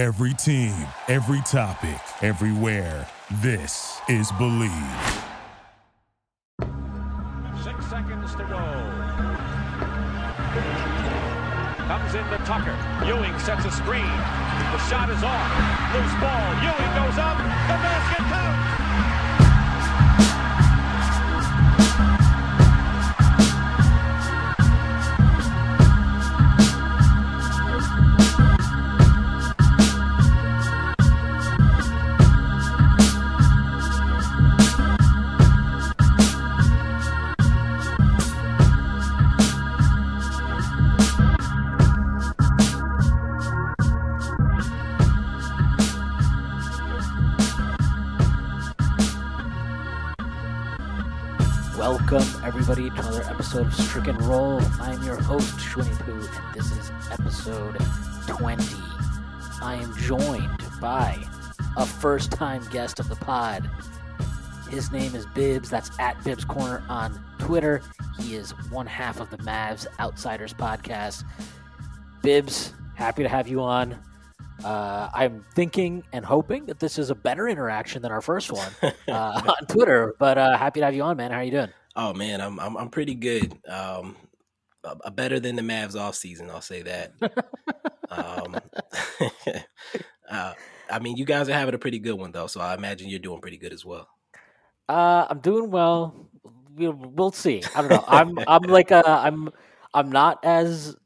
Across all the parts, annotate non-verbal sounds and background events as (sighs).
Every team, every topic, everywhere. This is Believe. Six seconds to go. Comes into Tucker. Ewing sets a screen. The shot is off. Loose ball. Ewing goes up. The basket counts. Is episode 20. I am joined by a first time guest of the pod. His name is Bibs. That's at Bibs Corner on Twitter. He is one half of the Mavs Outsiders podcast. Bibs, happy to have you on. Uh, I'm thinking and hoping that this is a better interaction than our first one (laughs) uh, on Twitter. But uh, happy to have you on, man. How are you doing? Oh man, I'm I'm, I'm pretty good. Um, a, a better than the Mavs off season, I'll say that. um, (laughs) uh, I mean, you guys are having a pretty good one though, so I imagine you're doing pretty good as well. Uh, I'm doing well. We'll, we'll see. I don't know. I'm I'm (laughs) like uh, I'm I'm not as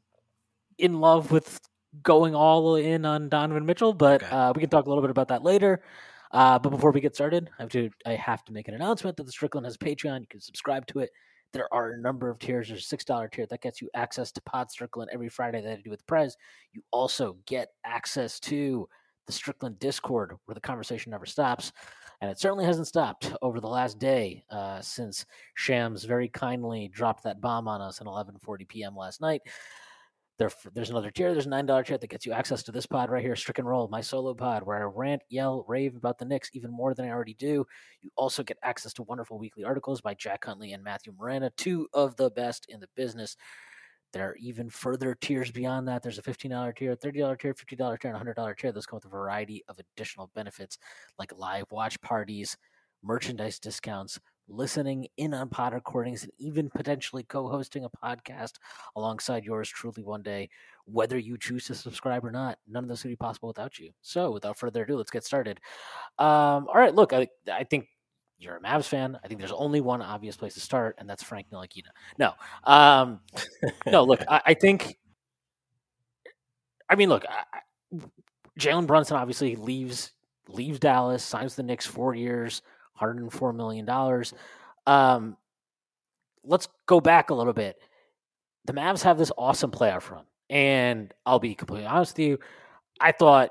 in love with going all in on Donovan Mitchell, but Okay. uh, we can talk a little bit about that later. Uh, but before we get started, I have to I have to make an announcement that the Strickland has a Patreon. You can subscribe to it. There are a number of tiers. There's a six dollar tier that gets you access to Pod Strickland every Friday that I do with Prez. You also get access to the Strickland Discord where the conversation never stops. And it certainly hasn't stopped over the last day uh, since Shams very kindly dropped that bomb on us at 11:40 p.m. last night. There, there's another tier. There's a nine dollar tier that gets you access to this pod right here, Strick & Roll, my solo pod, where I rant, yell, rave about the Knicks even more than I already do. You also get access to wonderful weekly articles by Jack Huntley and Matthew Miranda, two of the best in the business. There are even further tiers beyond that. There's a $15 tier, $30 tier, $50 tier, and $100 tier. Those come with a variety of additional benefits like live watch parties, merchandise discounts, listening in on pod recordings, and even potentially co hosting a podcast alongside yours truly one day, whether you choose to subscribe or not. None of this would be possible without you. So, without further ado, let's get started. Um, all right, look, I, I think you're a Mavs fan. I think there's only one obvious place to start, and that's Frank Ntilikina. No, um, no, look, I, I think. I mean, look, Jalen Brunson obviously leaves leaves Dallas, signs the Knicks four years, 104 million dollars. Um, let's go back a little bit. The Mavs have this awesome playoff run, and I'll be completely honest with you. I thought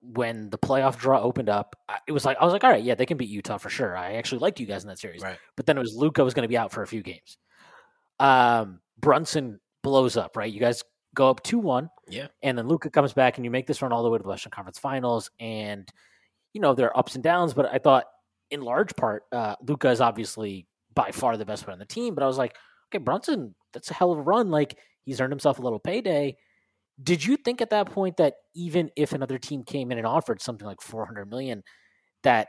when the playoff draw opened up, I- it was like I was like, all right, yeah, they can beat Utah for sure. I actually liked you guys in that series, Right. but then it was Luka was going to be out for a few games. Um, Brunson blows up, right? You guys go up two one, Yeah. and then Luka comes back, and you make this run all the way to the Western Conference Finals, and you know there are ups and downs, but I thought in large part, uh, Luka is obviously by far the best player on the team. But I was like, okay, Brunson, that's a hell of a run. Like he's earned himself a little payday. Did you think at that point that even if another team came in and offered something like 400 million, that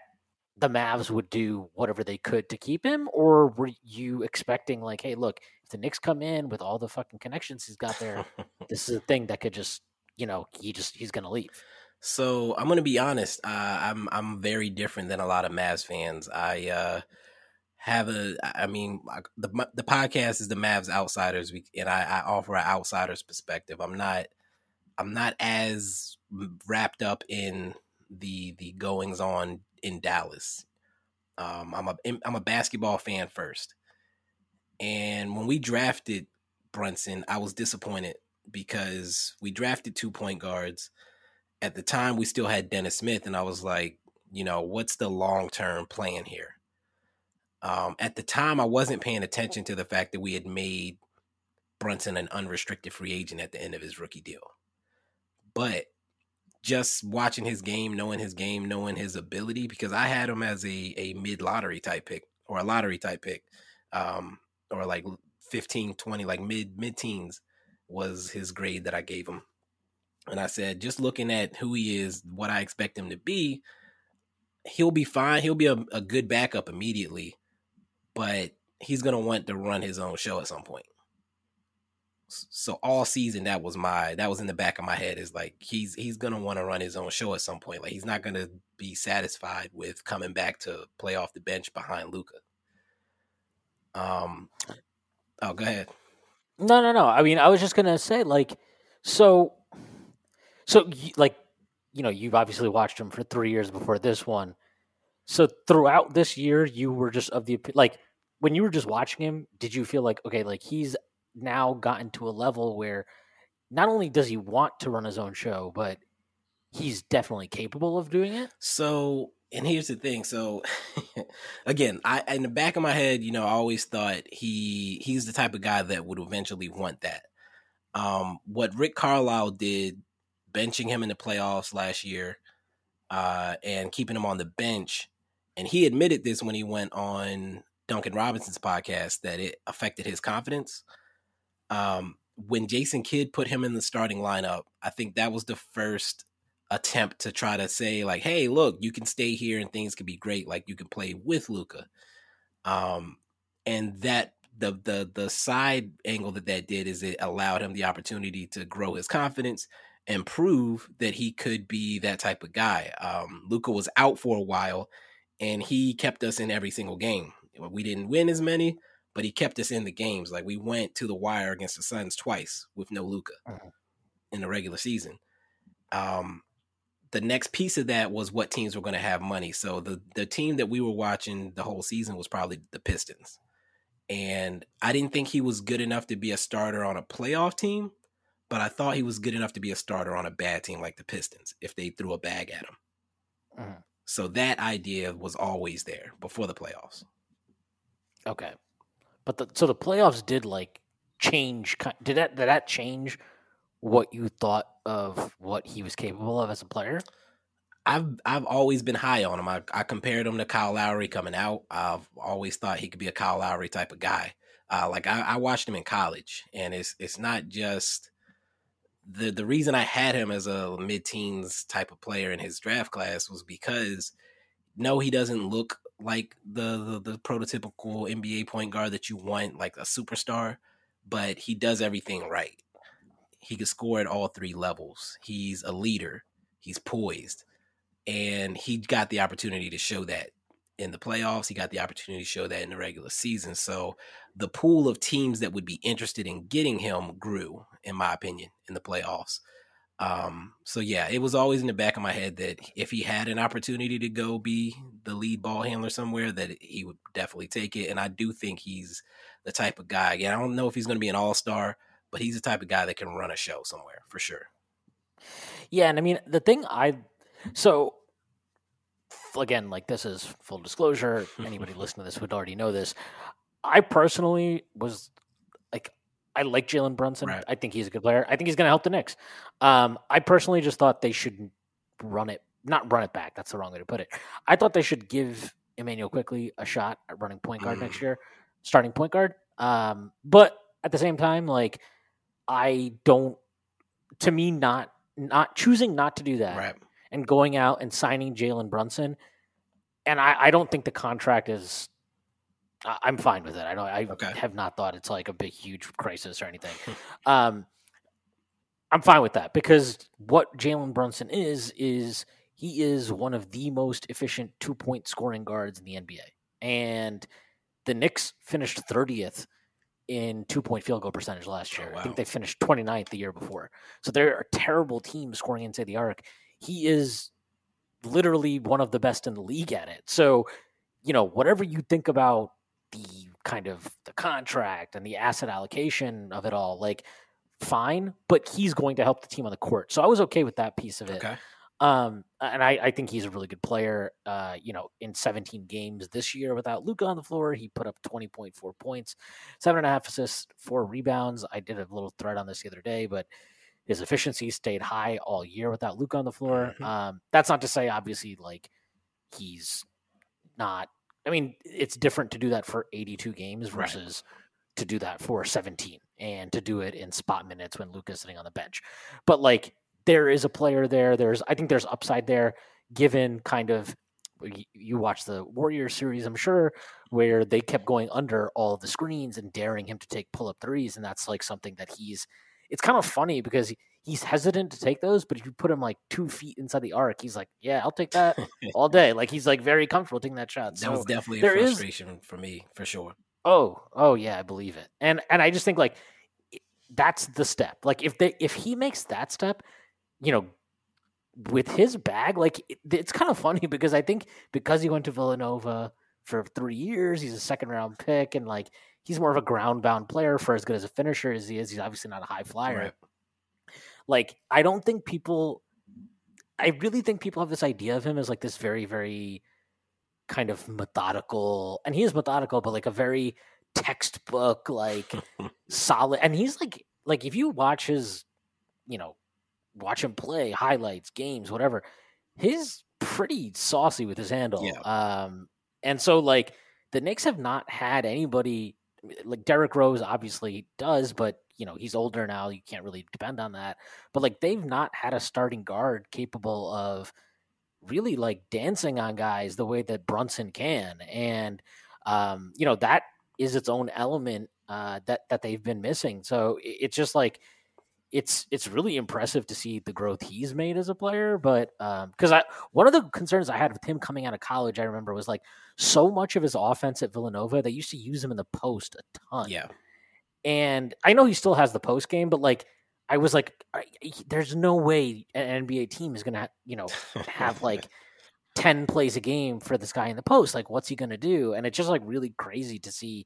the Mavs would do whatever they could to keep him, or were you expecting like, hey, look, if the Knicks come in with all the fucking connections he's got there, (laughs) this is a thing that could just, you know, he just he's gonna leave. So I'm gonna be honest. Uh, I'm I'm very different than a lot of Mavs fans. I uh, have a. I mean, the the podcast is the Mavs Outsiders, and I, I offer an outsider's perspective. I'm not. I'm not as wrapped up in the the goings on in Dallas. Um, I'm a I'm a basketball fan first, and when we drafted Brunson, I was disappointed because we drafted two point guards at the time we still had Dennis Smith, and I was like, you know, what's the long term plan here? Um, at the time, I wasn't paying attention to the fact that we had made Brunson an unrestricted free agent at the end of his rookie deal. But just watching his game, knowing his game, knowing his ability, because I had him as a, a mid lottery type pick or a lottery type pick, um, or like 15, 20, like mid mid teens was his grade that I gave him. And I said, just looking at who he is, what I expect him to be, he'll be fine. He'll be a, a good backup immediately, but he's gonna want to run his own show at some point. So all season that was my that was in the back of my head is like he's he's gonna want to run his own show at some point. Like he's not gonna be satisfied with coming back to play off the bench behind Luka. Um oh go ahead. No, no, no. I mean, I was just gonna say, like, so, so, like, you know, you've obviously watched him for three years before this one. So throughout this year, you were just of the like when you were just watching him. Did you feel like okay, like he's now gotten to a level where not only does he want to run his own show, but he's definitely capable of doing it? So and here's the thing. So (laughs) again, I in the back of my head, you know, I always thought he he's the type of guy that would eventually want that. Um, what Rick Carlisle did, benching him in the playoffs last year, uh, and keeping him on the bench, and he admitted this when he went on Duncan Robinson's podcast that it affected his confidence. Um, when Jason Kidd put him in the starting lineup, I think that was the first attempt to try to say like, "Hey, look, you can stay here and things can be great. Like you can play with Luka." Um, and that the the the side angle that that did is it allowed him the opportunity to grow his confidence and prove that he could be that type of guy. Um, Luka was out for a while, and he kept us in every single game. We didn't win as many, but he kept us in the games. Like we went to the wire against the Suns twice with no Luka uh-huh. in the regular season. Um, the next piece of that was what teams were going to have money. So the the team that we were watching the whole season was probably the Pistons. And I didn't think he was good enough to be a starter on a playoff team, but I thought he was good enough to be a starter on a bad team like the Pistons if they threw a bag at him. Uh-huh. So that idea was always there before the playoffs. Okay. But the so the playoffs did like change did that did that change what you thought of what he was capable of as a player? I've I've always been high on him. I, I compared him to Kyle Lowry coming out. I've always thought he could be a Kyle Lowry type of guy. Uh, like I, I watched him in college, and it's it's not just the the reason I had him as a mid teens type of player in his draft class was because no, he doesn't look like the, the the prototypical NBA point guard that you want, like a superstar, but he does everything right. He can score at all three levels. He's a leader. He's poised. And he got the opportunity to show that in the playoffs. He got the opportunity to show that in the regular season. So the pool of teams that would be interested in getting him grew, in my opinion, in the playoffs. Um, so yeah, it was always in the back of my head that if he had an opportunity to go be the lead ball handler somewhere, that he would definitely take it. And I do think he's the type of guy. Again, I don't know if he's going to be an all star, but he's the type of guy that can run a show somewhere for sure. Yeah, and I mean the thing I so again, like this is full disclosure. (laughs) Anybody listening to this would already know this. I personally was like, I like Jalen Brunson. Right. I think he's a good player. I think he's going to help the Knicks. Um, I personally just thought they should run it, not run it back. That's the wrong way to put it. I thought they should give Immanuel Quickley a shot at running point guard mm. next year, starting point guard. Um, but at the same time, like I don't. To me, not not choosing not to do that right. And going out and signing Jalen Brunson, and I, I don't think the contract is. I'm fine with it. I don't. I okay. have not thought it's like a big, huge crisis or anything. um, I'm fine with that because what Jalen Brunson is is he is one of the most efficient two point scoring guards in the NBA, and the Knicks finished 30th in two point field goal percentage last oh, year. Oh, wow. I think they finished 29th the year before. So they're a terrible team scoring inside the arc. He is literally one of the best in the league at it. So, you know, whatever you think about the kind of the contract and the asset allocation of it all, like fine, but he's going to help the team on the court. So I was okay with that piece of it. Okay. Um, and I, I, think he's a really good player. Uh, you know, in 17 games this year without Luka on the floor, he put up 20.4 points, seven and a half assists, four rebounds. I did a little thread on this the other day, but his efficiency stayed high all year without Luka on the floor. Mm-hmm. Um, that's not to say, obviously, like he's not. I mean, it's different to do that for 82 games versus right. to do that for 17 and to do it in spot minutes when Luka's sitting on the bench. But like there is a player there. There's I think there's upside there given kind of you watch the Warrior series, I'm sure, where they kept going under all the screens and daring him to take pull up threes, and that's like something that he's. It's kind of funny because he's hesitant to take those, but if you put him like two feet inside the arc, he's like, "Yeah, I'll take that (laughs) all day." Like he's like very comfortable taking that shot. That So was definitely a there is- frustration for me, for sure. Oh, oh yeah, I believe it. And and I just think like that's the step. Like if they if he makes that step, you know, with his bag, like it, it's kind of funny because I think because he went to Villanova for three years, he's a second round pick, and like he's more of a ground bound player for as good as a finisher as he is. He's obviously not a high flyer. Right. Like I don't think people. I really think people have this idea of him as like this very very kind of methodical, and he is methodical, but like a very textbook like (laughs) solid. And he's like like if you watch his, you know, watch him play highlights, games, whatever, he's pretty saucy with his handle. Yeah. Um, and so like the Knicks have not had anybody like Derrick Rose obviously does, but you know he's older now. You can't really depend on that. But like they've not had a starting guard capable of really like dancing on guys the way that Brunson can, and um, you know that is its own element uh, that that they've been missing. So it's just like it's it's really impressive to see the growth he's made as a player. But um, because I one of the concerns I had with him coming out of college, I remember was like so much of his offense at Villanova they used to use him in the post a ton. Yeah. And I know he still has the post game, but like I was like, I, he- there's no way an NBA team is gonna you know have (laughs) like. 10 plays a game for this guy in the post like what's he going to do and it's just like really crazy to see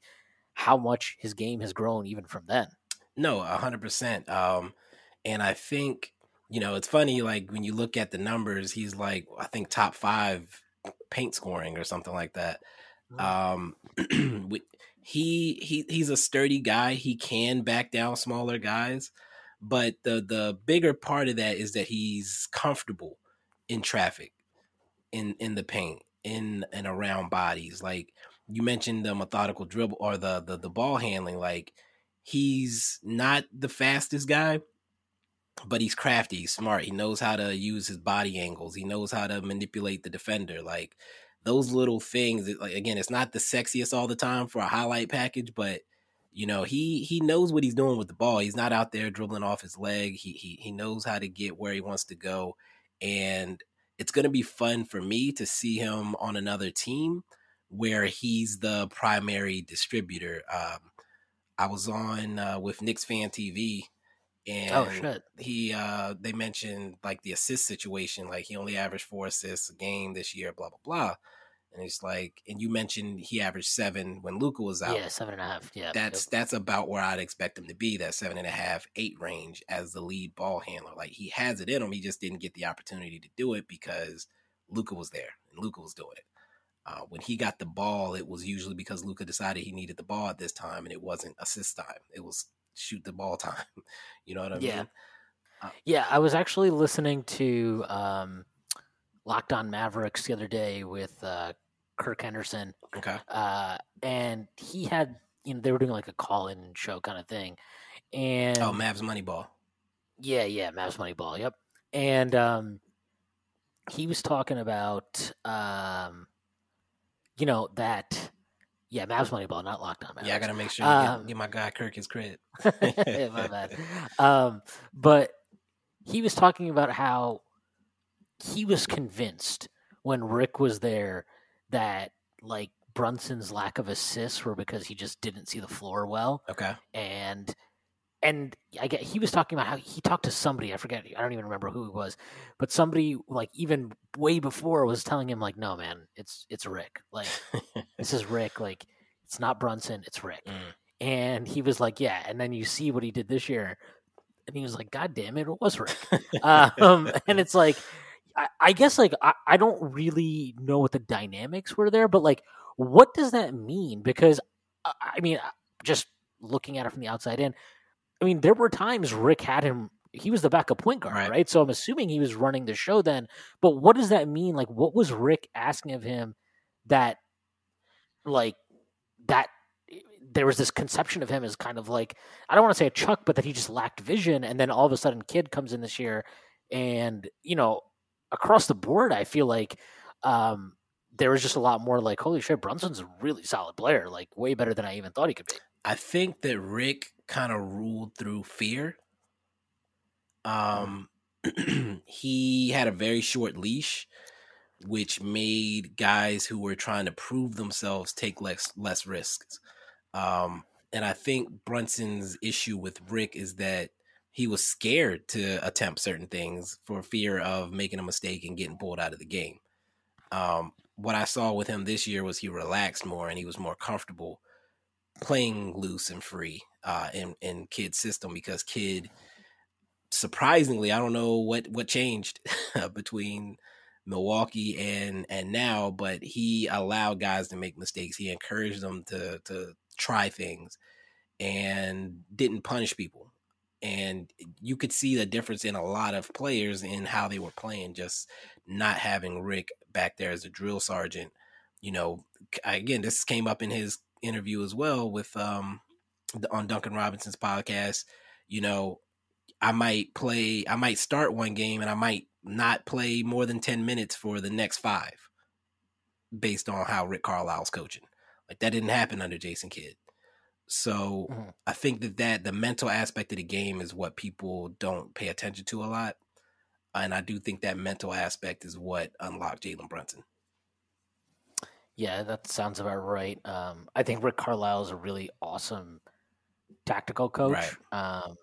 how much his game has grown even from then No, a hundred percent. Um, and I think you know it's funny. Like when you look at the numbers, he's like I think top five paint scoring or something like that. Um, (clears throat) he he he's a sturdy guy. He can back down smaller guys, but the the bigger part of that is that he's comfortable in traffic, in in the paint, in and around bodies. Like you mentioned, the methodical dribble or the the the ball handling. Like he's not the fastest guy, but he's crafty, he's smart. He knows how to use his body angles. He knows how to manipulate the defender. Like those little things. Like again, it's not the sexiest all the time for a highlight package, but you know he he knows what he's doing with the ball. He's not out there dribbling off his leg. He he he knows how to get where he wants to go, and it's going to be fun for me to see him on another team where he's the primary distributor. Um, I was on uh, with Knicks Fan TV, and oh shit. he uh they mentioned like the assist situation like he only averaged four assists a game this year blah blah blah. And it's like and you mentioned he averaged seven when Luka was out. Yeah seven and a half. Yeah that's that's about where I'd expect him to be that seven and a half eight range as the lead ball handler. Like he has it in him he just didn't get the opportunity to do it because Luka was there and Luka was doing it uh, when he got the ball it was usually because Luka decided he needed the ball at this time and it wasn't assist time. It was shoot the ball (laughs) time. You know what I Yeah. mean? Yeah, I was actually listening to um, Locked On Mavericks the other day with uh, Kirk Henderson, okay. Uh, and he had you know they were doing like a call-in show kind of thing, and oh Mavs Moneyball. Yeah, yeah, Mavs Moneyball, yep, and um, he was talking about um, you know that yeah, Mavs Moneyball, not Locked On Mavericks. Yeah, I gotta make sure you Um, get, get my guy Kirk his credit. (laughs) My bad. Um, but he was talking about how he was convinced when Rick was there that like Brunson's lack of assists were because he just didn't see the floor well, Okay. and and I get he was talking about how he talked to somebody I forget I don't even remember who it was, but somebody like even way before was telling him like no man it's it's Rick like (laughs) this is Rick like it's not Brunson it's Rick. Mm. and he was like yeah and then you see what he did this year and he was like god damn it it was Rick. Um (laughs) and it's like I, I guess like I, I don't really know what the dynamics were there but like what does that mean? Because I, I mean just looking at it from the outside in I mean there were times Rick had him he was the backup point guard, Right. right. So I'm assuming he was running the show then. But what does that mean? Like, what was Rick asking of him that, like, that there was this conception of him as kind of like I don't want to say a Chuck, but that he just lacked vision, and then all of a sudden, Kidd comes in this year, And, you know, across the board, I feel like um, there was just a lot more like, holy shit, Brunson's a really solid player, like way better than I even thought he could be. I think that Rick kind of ruled through fear. Um, (clears throat) he had a very short leash, which made guys who were trying to prove themselves take less less risks. Um, and I think Brunson's issue with Rick is that he was scared to attempt certain things for fear of making a mistake and getting pulled out of the game. Um, what I saw with him this year was he relaxed more and he was more comfortable playing loose and free uh, in in Kidd's system because Kidd, surprisingly, I don't know what what changed (laughs) between Milwaukee and and now, but he allowed guys to make mistakes. He encouraged them to to try things and didn't punish people. And you could see the difference in a lot of players in how they were playing, just not having Rick back there as a drill sergeant. You know, again, this came up in his interview as well with um on Duncan Robinson's podcast. You know, I might play, I might start one game and I might not play more than 10 minutes for the next five based on how Rick Carlisle's coaching. Like that didn't happen under Jason Kidd. So mm-hmm. I think that that the mental aspect of the game is what people don't pay attention to a lot, and I do think that mental aspect is what unlocked Jalen Brunson. Yeah, that sounds about right. Um, I think Rick Carlisle is a really awesome tactical coach, right. um,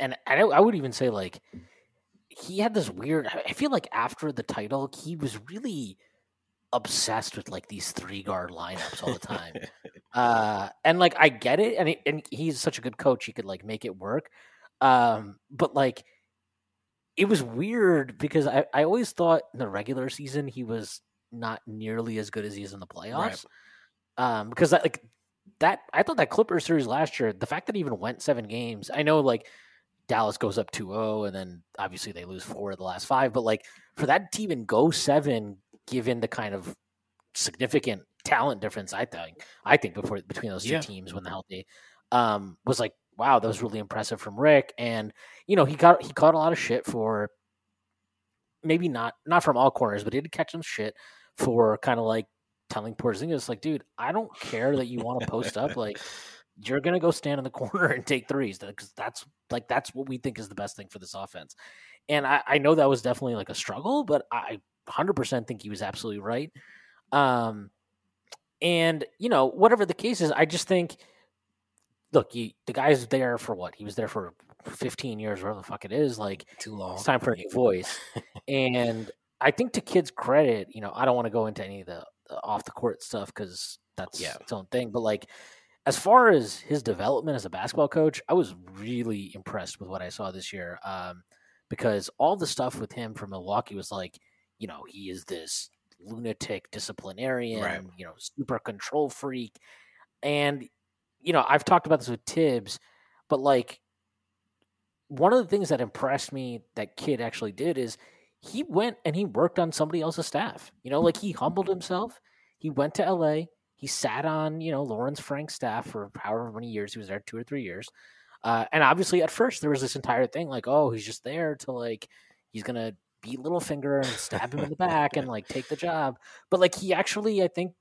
and I, I would even say like he had this weird. I feel like after the title, he was really obsessed with like these three guard lineups all the time. (laughs) uh, and like I get it, and he, and he's such a good coach, he could like make it work. Um, but like it was weird because I, I always thought in the regular season he was not nearly as good as he is in the playoffs. Right. Um, because that, like that, I thought that Clippers series last year, the fact that he even went seven games, I know like Dallas goes up 2-0 and then obviously they lose four of the last five, but like for that team and go seven given the kind of significant talent difference I think I think before between those two yeah. teams when the healthy um, was like wow that was really impressive from Rick and you know he got he caught a lot of shit for maybe not not from all corners but he did catch some shit for kind of like telling Porzingis like dude I don't care that you want to post up (laughs) like you're gonna go stand in the corner and take threes because that's like that's what we think is the best thing for this offense and I, I know that was definitely like a struggle but I 100% think he was absolutely right. Um, and, you know, whatever the case is, I just think, look, you, the guy's there for what? He was there for 15 years, whatever the fuck it is. Like, too long. It's time for a new voice. (laughs) and I think to Kidd's credit, you know, I don't want to go into any of the, the off the court stuff because that's yeah. its own thing. But, like, as far as his development as a basketball coach, I was really impressed with what I saw this year. Um, because all the stuff with him from Milwaukee was like, you know, he is this lunatic disciplinarian, right. you know, super control freak. And, you know, I've talked about this with Tibbs, but like one of the things that impressed me that Kidd actually did is he went and he worked on somebody else's staff. You know, like he humbled himself. He went to LA. He sat on, you know, Lawrence Frank's staff for however many years he was there, two or three years. Uh, and obviously, at first, there was this entire thing like, oh, he's just there to like, he's gonna beat Littlefinger and stab him in the back and like take the job. But like he actually, I think,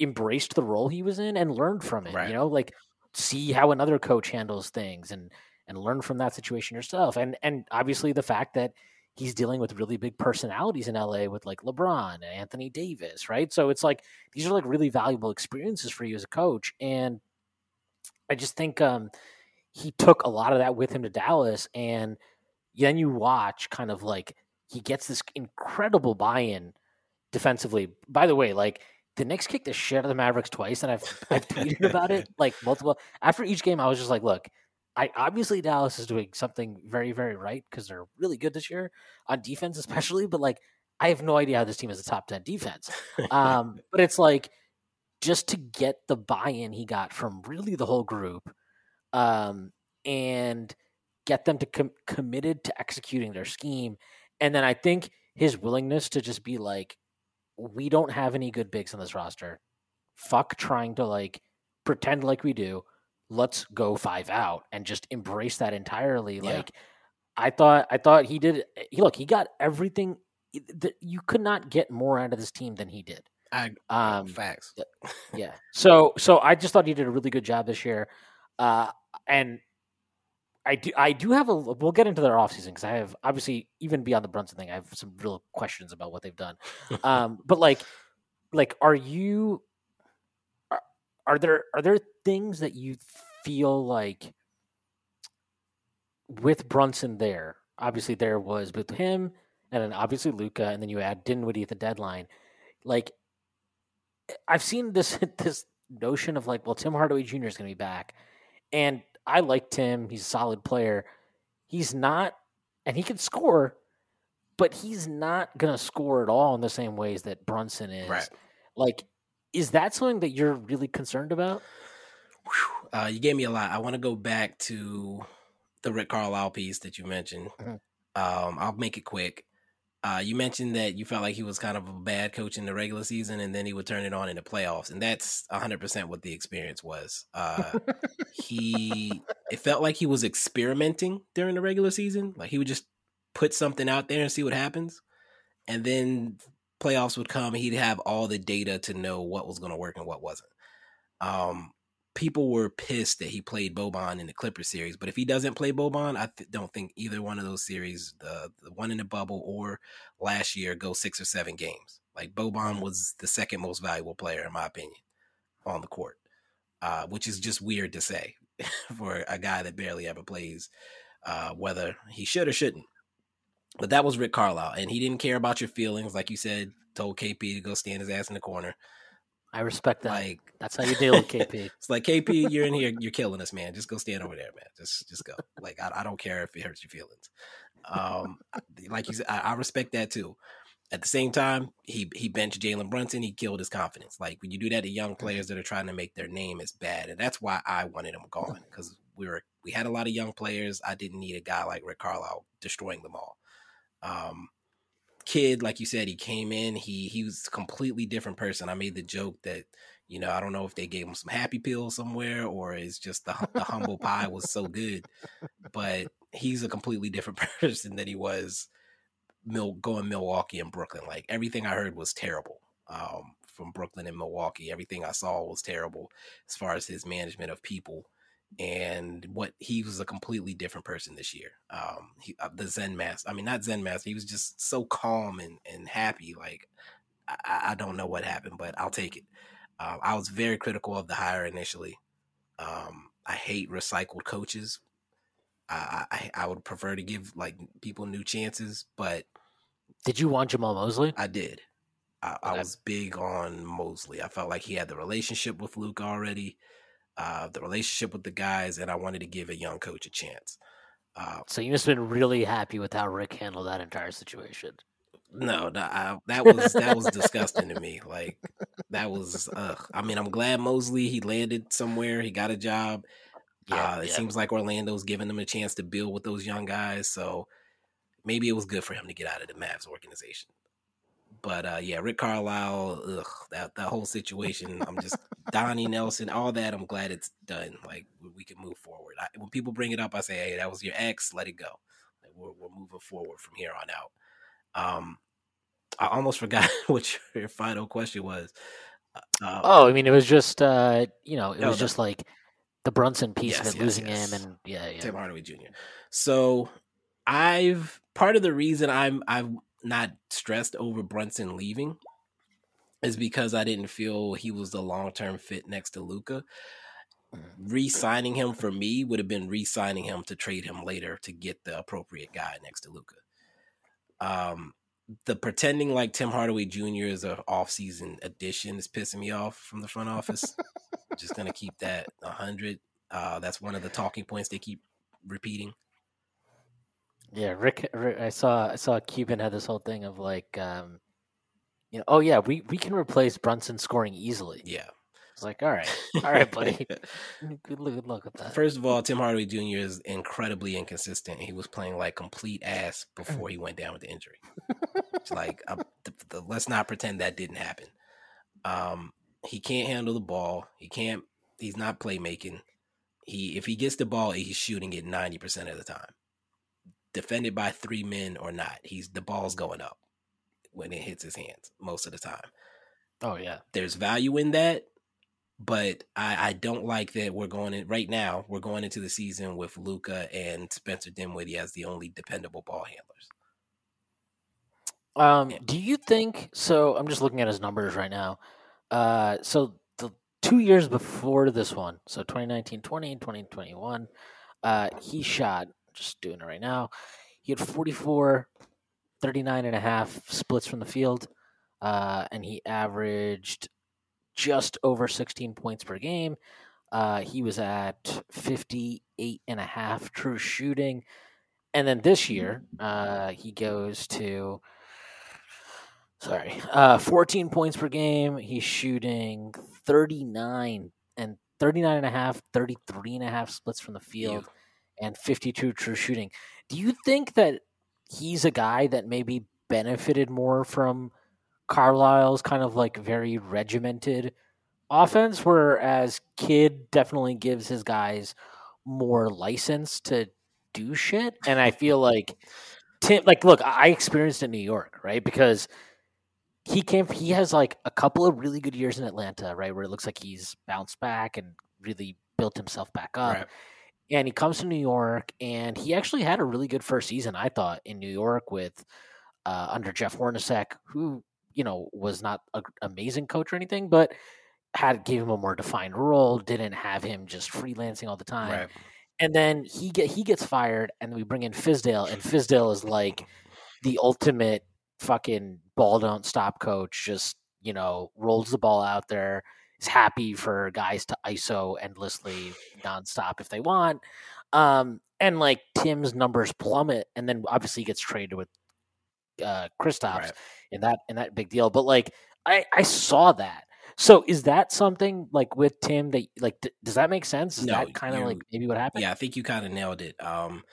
embraced the role he was in and learned from it. Right. You know, like see how another coach handles things and and learn from that situation yourself. And and obviously the fact that he's dealing with really big personalities in LA with like LeBron and Anthony Davis, right? So it's like these are like really valuable experiences for you as a coach. And I just think um he took a lot of that with him to Dallas and then you watch kind of like he gets this incredible buy-in defensively. By the way, like the Knicks kicked the shit out of the Mavericks twice, and I've I've (laughs) tweeted about it like multiple. After each game, I was just like, look, I obviously Dallas is doing something very very right because they're really good this year on defense, (laughs) especially. But like, I have no idea how this team is a top ten defense. Um, (laughs) but it's like just to get the buy-in he got from really the whole group, um, and get them to com- committed to executing their scheme. And then I think his willingness to just be like, we don't have any good bigs on this roster. Fuck trying to like pretend like we do. Let's go five out and just embrace that entirely. Yeah. Like, I thought I thought he did. He look, he got everything. That you could not get more out of this team than he did. I um, facts. yeah. So so I just thought he did a really good job this year, uh, and I do I do have a. We'll get into their offseason because I have obviously even beyond the Brunson thing, I have some real questions about what they've done. um, (laughs) but like, like, are you? Are, are there are there things that you feel like with Brunson there? Obviously, there was with him, and then obviously Luka, and then you add Dinwiddie at the deadline. Like, I've seen this (laughs) this notion of like, well, Tim Hardaway Jr. is going to be back, and I like Tim. He's a solid player. He's not, and he can score, but he's not going to score at all in the same ways that Brunson is. Right. Like, is that something that you're really concerned about? Uh, you gave me a lot. I want to go back to the Rick Carlisle piece that you mentioned. Mm-hmm. Um, I'll make it quick. Uh, you mentioned that you felt like he was kind of a bad coach in the regular season, and then he would turn it on in the playoffs, and that's 100% what the experience was. Uh, he, it felt like he was experimenting during the regular season, like he would just put something out there and see what happens, and then playoffs would come, and he'd have all the data to know what was going to work and what wasn't. Um, people were pissed that he played Boban in the Clippers series, but if he doesn't play Boban, I th- don't think either one of those series, the the one in the bubble or last year, go six or seven games. Like Boban was the second most valuable player in my opinion on the court, uh, which is just weird to say (laughs) for a guy that barely ever plays, uh, whether he should or shouldn't. But that was Rick Carlisle, and he didn't care about your feelings, like you said. Told KP to go stand his ass in the corner. I respect that. Like that's how you deal with KP. (laughs) it's like KP, you're in here, you're killing us, man. Just go stand over there, man. Just just go. Like I, I don't care if it hurts your feelings. Um, like you said, I, I respect that too. At the same time, he he benched Jalen Brunson. He killed his confidence. Like when you do that to young mm-hmm. players that are trying to make their name, it's bad, and that's why I wanted him gone because we were we had a lot of young players. I didn't need a guy like Rick Carlisle destroying them all. Um, Kidd, like you said, he came in. He he was a completely different person. I made the joke that you know I don't know if they gave him some happy pills somewhere or it's just the the humble pie was so good, but he's a completely different (laughs) person than he was Mil- going Milwaukee and Brooklyn. Like everything I heard was terrible um, from Brooklyn and Milwaukee. Everything I saw was terrible as far as his management of people and what he was a completely different person this year. Um, he, uh, the Zen master. I mean, not Zen master. He was just so calm and and happy. Like I, I don't know what happened, but I'll take it. Um, I was very critical of the hire initially. Um, I hate recycled coaches. I, I I would prefer to give like people new chances, but did you want Jamahl Mosley? I did. I, I was big on Mosley. I felt like he had the relationship with Luke already uh, the relationship with the guys, and I wanted to give a young coach a chance. Uh, so you must have been really happy with how Rick handled that entire situation. No, no I, that was that was disgusting to me. Like that was. I mean, I'm glad Mosley he landed somewhere. He got a job. Yeah, uh, it yeah. seems like Orlando's giving him a chance to build with those young guys. So maybe it was good for him to get out of the Mavs organization. But uh, yeah, Rick Carlisle, ugh, that that whole situation. I'm just Donnie Nelson, all that. I'm glad it's done. Like we can move forward. I, when people bring it up, I say, "Hey, that was your ex. Let it go. Like, we're we're moving forward from here on out." Um, I almost (laughs) forgot what your final question was. Uh, uh oh, I mean, it was just uh, you know, it was just like the Brunson piece yes, of it, yes, losing yes. him, and yeah, yeah, Tim Hardaway Jr. So I've part of the reason I'm I've not stressed over Brunson leaving is because I didn't feel he was the long term fit next to Luka. Mm-hmm. Re-signing him for me would have been re-signing him to trade him later to get the appropriate guy next to Luka. Um, the pretending like Tim Hardaway Jr. is an off-season addition is pissing me off from the front office. Just gonna keep that hundred. Uh, that's one of the talking points they keep repeating. Yeah, Rick, Rick, I saw I saw Cuban had this whole thing of like, um, you know, oh yeah, we we can replace Brunson scoring easily. Yeah, it's like, all right, (laughs) all right, buddy. (laughs) good, look, good luck with that. First of all, Tim Hardaway Jr. is incredibly inconsistent. He was playing like complete ass before he went down with the injury. it's like, uh, the, the, let's not pretend that didn't happen. Um, he can't handle the ball. He can't. He's not playmaking. He if he gets the ball, he's shooting it ninety percent of the time defended by three men or not, he's the ball's going up when it hits his hands most of the time. Oh yeah. There's value in that, but I, I don't like that we're going in right now. We're going into the season with Luka and Spencer Dinwiddie as the only dependable ball handlers. Um, Yeah. do you think so? I'm just looking at his numbers right now. Uh, so the two years before this one, so 2019 20, 2021, uh, he shot, just doing it right now, he had 44, 39 and a half splits from the field, uh, and he averaged just over 16 points per game. Uh, he was at 58 and a half true shooting. And then this year, uh, he goes to sorry, uh, 14 points per game. He's shooting 39 and 39 and a half, 33 and a half splits from the field, and 52 true shooting. Do you think that he's a guy that maybe benefited more from Carlisle's kind of like very regimented offense, whereas Kidd definitely gives his guys more license to do shit? And I feel like Tim, like, look, I experienced it in New York, right? Because he came, he has like a couple of really good years in Atlanta, right, where it looks like he's bounced back and really built himself back up. Right. And he comes to New York, and he actually had a really good first season, I thought, in New York with uh, under Jeff Hornacek, who you know was not an amazing coach or anything, but had gave him a more defined role. Didn't have him just freelancing all the time Right. and then he get he gets fired, and we bring in Fizdale, and (laughs) Fizdale is like the ultimate fucking ball don't stop coach. Just you know, rolls the ball out there. Is happy for guys to ISO endlessly, nonstop if they want. Um, and like Tim's numbers plummet, and then obviously gets traded with uh Kristaps Right. in that in that big deal. But like I I saw that. So is that something like with Tim that like does that make sense? Is No, that kind of like maybe what happened? Yeah, I think you kind of nailed it. Um,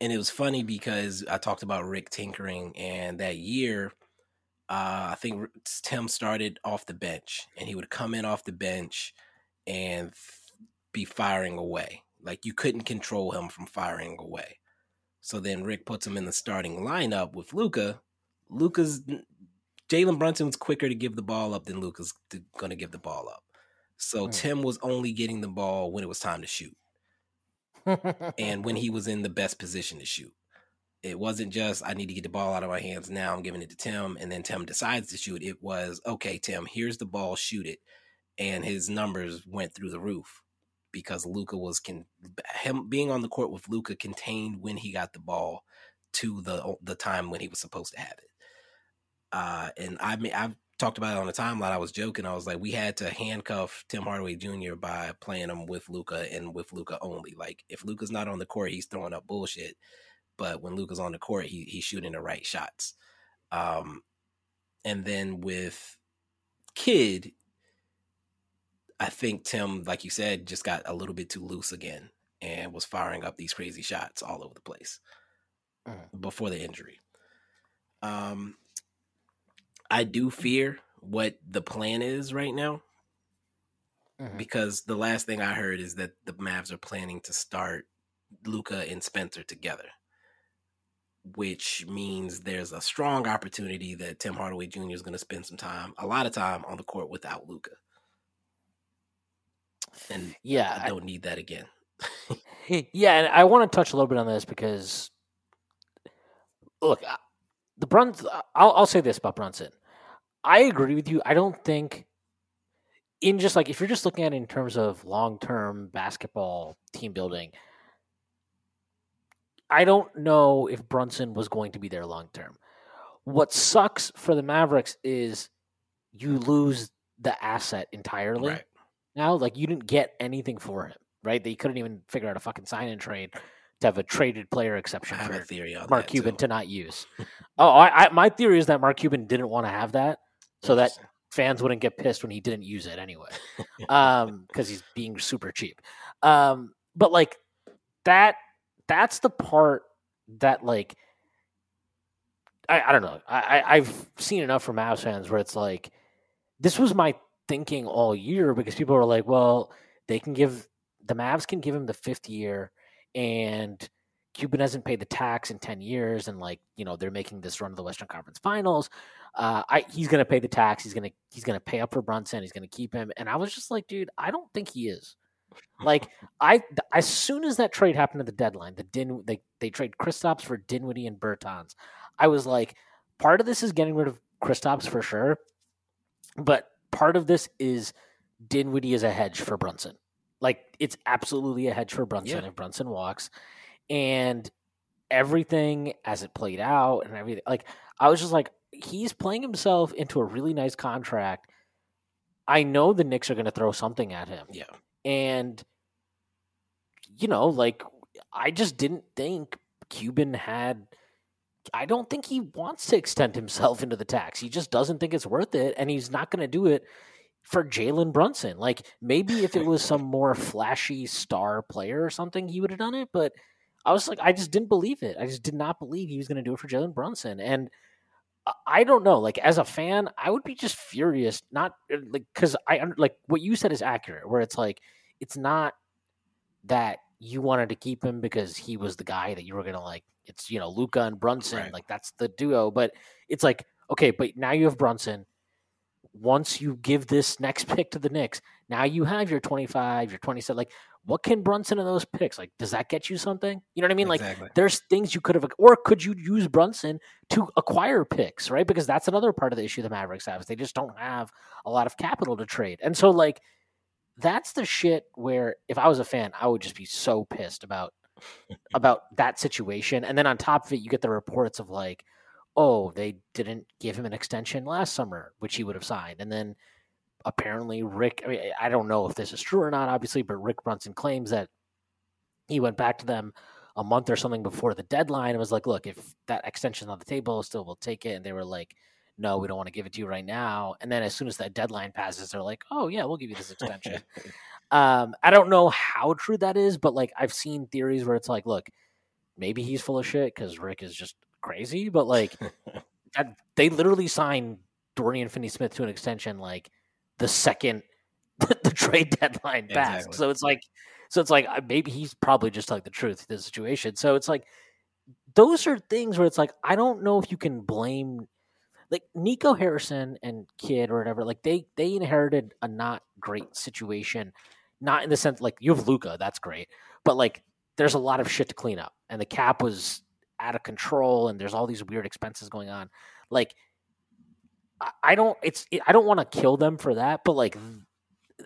and it was funny because I talked about Rick tinkering, and that year, uh, I think Tim started off the bench, and he would come in off the bench and be firing away. Like you couldn't control him from firing away. So then Rick puts him in the starting lineup with Luka. Luka's Jalen Brunson's quicker to give the ball up than Luka's going to give the ball up. So Hmm. Tim was only getting the ball when it was time to shoot (laughs) and when he was in the best position to shoot. It wasn't just I need to get the ball out of my hands now. I'm giving it to Tim, and then Tim decides to shoot. It was okay, Tim. Here's the ball, shoot it, and his numbers went through the roof because Luka was can him being on the court with Luka contained when he got the ball to the the time when he was supposed to have it. Uh, and I mean, I've talked about it on the timeline. I was joking. I was like, we had to handcuff Tim Hardaway Jr. by playing him with Luka and with Luka only. Like, if Luka's not on the court, he's throwing up bullshit. But when Luka's on the court, he he's shooting the right shots. Um, and then with Kidd, I think Tim, like you said, just got a little bit too loose again and was firing up these crazy shots all over the place Mm. before the injury. Um, I do fear what the plan is right now Mhm. because the last thing I heard is that the Mavs are planning to start Luka and Spencer together, which means there's a strong opportunity that Tim Hardaway Jr. is going to spend some time, a lot of time on the court without Luka. And Yeah, I don't need that again. (laughs) (laughs) Yeah, and I want to touch a little bit on this because, look, I- the Brunson. I'll, I'll say this about Brunson. I agree with you. I don't think, in just like if you're just looking at it in terms of long term basketball team building, I don't know if Brunson was going to be there long term. What sucks for the Mavericks is you lose the asset entirely Right. now. Like you didn't get anything for him, right? They couldn't even figure out a fucking sign and trade to have a traded player exception for Mark Cuban to not use. (laughs) oh, I, I my theory is that Mark Cuban didn't want to have that, so that fans wouldn't get pissed when he didn't use it anyway, (laughs) um, because he's being super cheap. Um, but like that, that's the part that like I, I don't know. I, I've seen enough from Mavs fans where it's like this was my thinking all year because people were like, well, they can give the Mavs can give him the fifth year and Cuban hasn't paid the tax in 10 years and like, you know, they're making this run to the Western Conference Finals. Uh, I, he's going to pay the tax. He's going to, he's going to pay up for Brunson. He's going to keep him. And I was just like, dude, I don't think he is. Like I, as soon as that trade happened at the deadline, the Din, they, they trade Kristaps for Dinwiddie and Bertans. I was like, part of this is getting rid of Kristaps for sure. But part of this is Dinwiddie is a hedge for Brunson. Like it's absolutely a hedge for Brunson Yeah. if Brunson walks. And everything as it played out and everything like I was just like, he's playing himself into a really nice contract. I know the Knicks are gonna throw something at him. Yeah. And you know, like I just didn't think Cuban had I don't think he wants to extend himself into the tax. He just doesn't think it's worth it, and he's not going to do it for Jalen Brunson. Like maybe if it was some more flashy star player or something, he would have done it. But I was like, I just didn't believe it. I just did not believe he was going to do it for Jalen Brunson, and I- don't know. Like as a fan, I would be just furious. Not uh, like because I like what you said is accurate. Where it's like it's not that you wanted to keep him because he was the guy that you were gonna like. It's you know Luka and Brunson, Right. like that's the duo. But it's like okay, but now you have Brunson. Once you give this next (laughs) pick to the Knicks, now you have your twenty five, your twenty seven. Like, what can Brunson in those picks? Like, does that get you something? You know what I mean? Like, there's things you could have, or could you use Brunson to acquire picks, right? Because that's another part of the issue the Mavericks have is they just don't have a lot of capital to trade, and so like that's the shit where if I was a fan, I would just be so pissed about (laughs) about that situation. And then on top of it, you get the reports of like, oh, they didn't give him an extension last summer, which he would have signed, and then apparently Rick. I mean, I don't know if this is true or not, obviously, but Rick Brunson claims that he went back to them a month or something before the deadline and was like, look, if that extension's on the table, still we'll take it. And they were like, no, we don't want to give it to you right now. And then as soon as that deadline passes, they're like, oh yeah, we'll give you this extension. (laughs) um, I don't know how true that is, but like I've seen theories where it's like, look, maybe he's full of shit because Rick is just crazy, but like (laughs) that, they literally signed Dorian Finney-Smith to an extension like the second (laughs) the trade deadline passed. Exactly. So it's like, so it's like uh, maybe he's probably just like the truth of the situation. So it's like those are things where it's like I don't know if you can blame like Nico Harrison and Kidd or whatever. Like they they inherited a not great situation, not in the sense like you have Luka, that's great, but like there's a lot of shit to clean up, and the cap was out of control, and there's all these weird expenses going on. Like I- don't it's I don't want to kill them for that, but like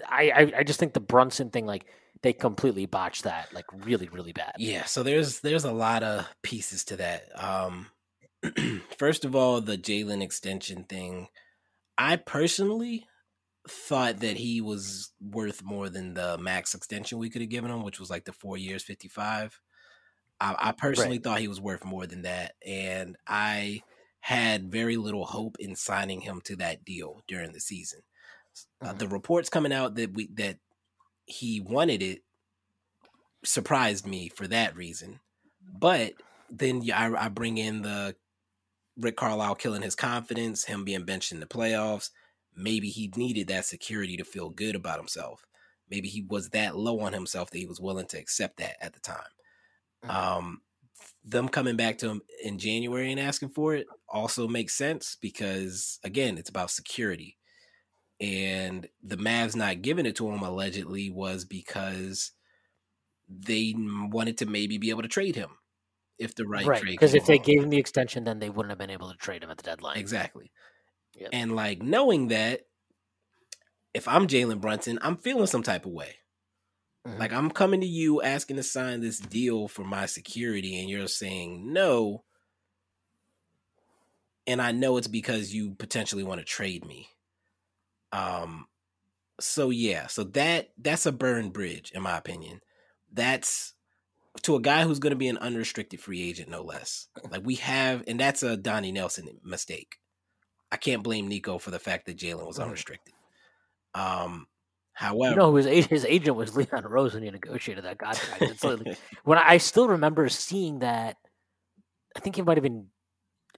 I, I I just think the Brunson thing like they completely botched that like really really bad. Yeah, so there's there's a lot of pieces to that. Um (clears throat) first of all, the Jalen extension thing. I personally thought that he was worth more than the max extension we could have given him, which was like the four years, fifty five. I, I personally Right. thought he was worth more than that, and I had very little hope in signing him to that deal during the season. Uh, the reports coming out that we that he wanted it surprised me for that reason. But then I, I bring in the Rick Carlisle killing his confidence, him being benched in the playoffs. Maybe he needed that security to feel good about himself. Maybe he was that low on himself that he was willing to accept that at the time. Mhm. Um, them coming back to him in January and asking for it also makes sense because again, it's about security. And the Mavs not giving it to him allegedly was because they wanted to maybe be able to trade him if the right, right trade because if they gave him the extension then they wouldn't have been able to trade him at the deadline exactly Yep. and like knowing that if i'm jalen brunson i'm feeling some type of way Mhm. like i'm coming to you asking to sign this deal for my security and you're saying no. And i know it's because you potentially want to trade me. Um so yeah so that that's a burned bridge in my opinion. That's to a guy who's going to be an unrestricted free agent no less. (laughs) Like we have and that's a donnie nelson mistake. I can't blame nico for the fact that jalen was unrestricted. Um however you know his a- his agent was Leon Rose when he negotiated that contract it's like, (laughs) when I, I still remember seeing that I think it might have been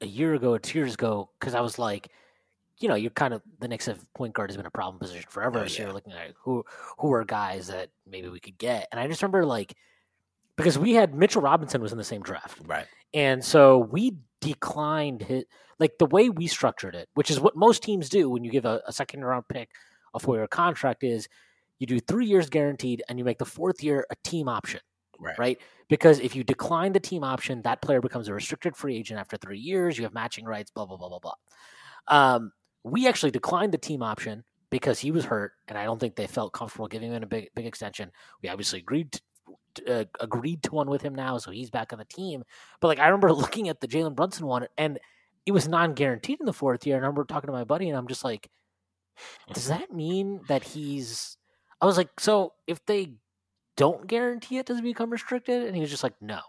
a year ago or two years ago because I was like you know you're kind of the Knicks have point guard has been a problem position forever Oh, so yeah. you're looking at who who are guys that maybe we could get and I just remember like because we had Mitchell Robinson was in the same draft. Right. And so we declined his like the way we structured it, which is what most teams do when you give a, a second round pick a four year contract is you do three years guaranteed and you make the fourth year a team option. Right. Right. Because if you decline the team option, that player becomes a restricted free agent after three years. You have matching rights, blah, blah, blah, blah, blah. Um, we actually declined the team option because he was hurt, and I don't think they felt comfortable giving him a big, big extension. We obviously agreed to, uh, agreed to one with him now, so he's back on the team. But like I remember (laughs) looking at the Jalen Brunson one, and it was non guaranteed in the fourth year. And I remember talking to my buddy, and I'm just like, does that mean that he's? I was like, so if they don't guarantee it, does it become restricted? And he was just like, no.